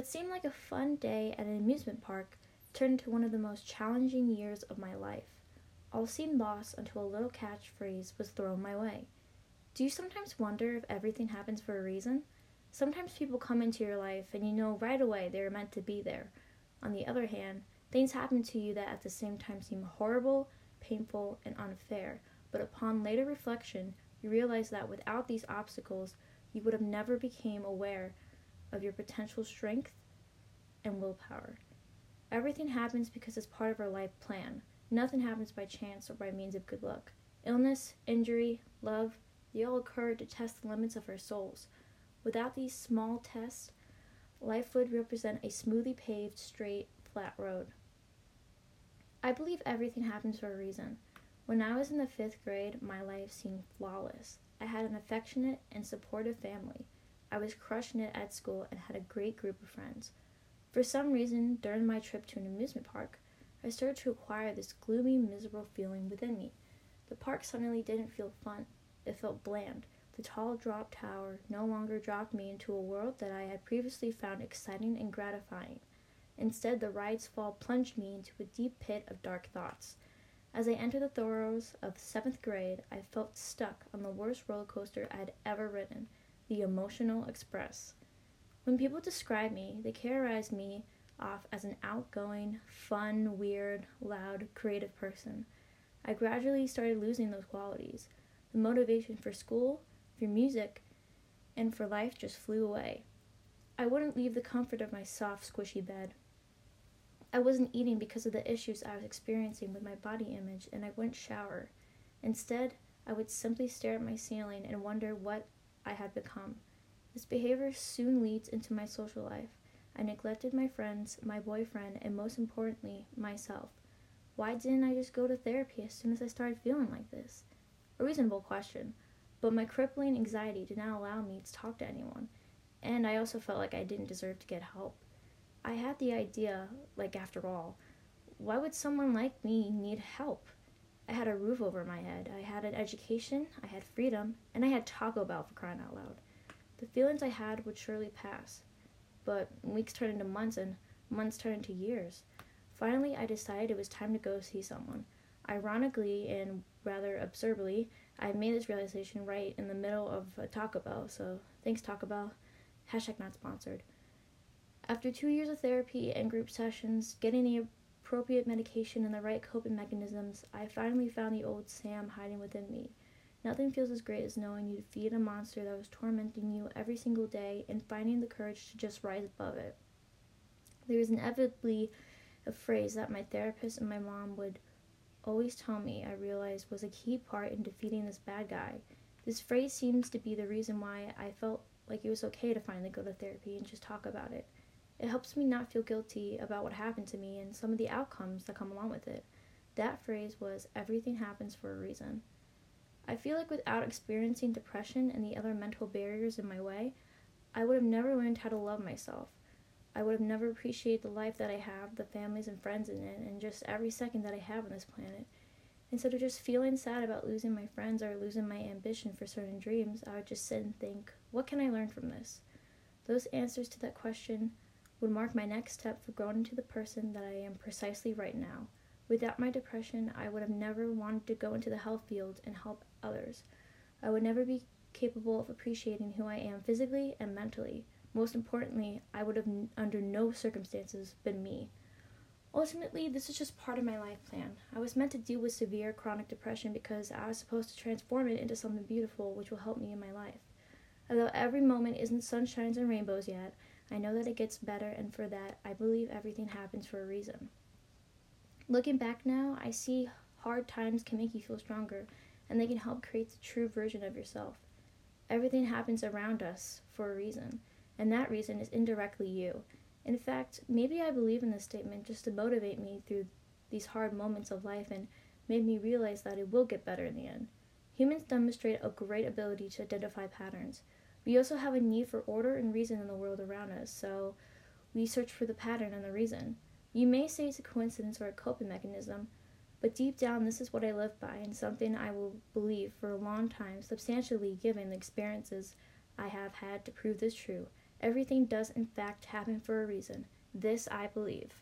What seemed like a fun day at an amusement park turned into one of the most challenging years of my life. All seemed lost until a little catchphrase was thrown my way. Do you sometimes wonder if everything happens for a reason? Sometimes people come into your life and you know right away they are meant to be there. On the other hand, things happen to you that at the same time seem horrible, painful, and unfair, but upon later reflection, you realize that without these obstacles, you would have never became aware of your potential strength and willpower. Everything happens because it's part of our life plan. Nothing happens by chance or by means of good luck. Illness, injury, love, they all occur to test the limits of our souls. Without these small tests, life would represent a smoothly paved, straight, flat road. I believe everything happens for a reason. When I was in the fifth grade, my life seemed flawless. I had an affectionate and supportive family. I was crushing it at school and had a great group of friends. For some reason, during my trip to an amusement park, I started to acquire this gloomy, miserable feeling within me. The park suddenly didn't feel fun, it felt bland. The tall drop tower no longer dropped me into a world that I had previously found exciting and gratifying. Instead, the ride's fall plunged me into a deep pit of dark thoughts. As I entered the throes of seventh grade, I felt stuck on the worst roller coaster I had ever ridden, the Emotional Express. When people describe me, they characterize me off as an outgoing, fun, weird, loud, creative person. I gradually started losing those qualities. The motivation for school, for music, and for life just flew away. I wouldn't leave the comfort of my soft, squishy bed. I wasn't eating because of the issues I was experiencing with my body image, and I wouldn't shower. Instead, I would simply stare at my ceiling and wonder what I had become. This behavior soon leads into my social life. I neglected my friends, my boyfriend, and most importantly, myself. Why didn't I just go to therapy as soon as I started feeling like this? A reasonable question, but my crippling anxiety did not allow me to talk to anyone, and I also felt like I didn't deserve to get help. I had the idea, like, after all, why would someone like me need help? I had a roof over my head, I had an education, I had freedom, and I had Taco Bell for crying out loud. The feelings I had would surely pass, but weeks turned into months, and months turned into years. Finally, I decided it was time to go see someone. Ironically and rather absurdly, I made this realization right in the middle of a Taco Bell, so thanks Taco Bell. Hashtag not sponsored. After two years of therapy and group sessions, getting the appropriate medication and the right coping mechanisms, I finally found the old Sam hiding within me. Nothing feels as great as knowing you defeated a monster that was tormenting you every single day and finding the courage to just rise above it. There is inevitably a phrase that my therapist and my mom would always tell me I realized was a key part in defeating this bad guy. This phrase seems to be the reason why I felt like it was okay to finally go to therapy and just talk about it. It helps me not feel guilty about what happened to me and some of the outcomes that come along with it. That phrase was everything happens for a reason. I feel like without experiencing depression and the other mental barriers in my way, I would have never learned how to love myself. I would have never appreciated the life that I have, the families and friends in it, and just every second that I have on this planet. Instead of just feeling sad about losing my friends or losing my ambition for certain dreams, I would just sit and think, what can I learn from this? Those answers to that question would mark my next step for growing into the person that I am precisely right now. Without my depression, I would have never wanted to go into the health field and help others. I would never be capable of appreciating who I am physically and mentally. Most importantly, I would have n- under no circumstances been me. Ultimately, this is just part of my life plan. I was meant to deal with severe chronic depression because I was supposed to transform it into something beautiful which will help me in my life. Although every moment isn't sunshines and rainbows yet, I know that it gets better, and for that, I believe everything happens for a reason. Looking back now, I see hard times can make you feel stronger, and they can help create the true version of yourself. Everything happens around us for a reason, and that reason is indirectly you. In fact, maybe I believe in this statement just to motivate me through these hard moments of life and made me realize that it will get better in the end. Humans demonstrate a great ability to identify patterns. We also have a need for order and reason in the world around us, so we search for the pattern and the reason. You may say it's a coincidence or a coping mechanism, but deep down, this is what I live by and something I will believe for a long time, substantially given the experiences I have had to prove this true. Everything does, in fact, happen for a reason. This I believe.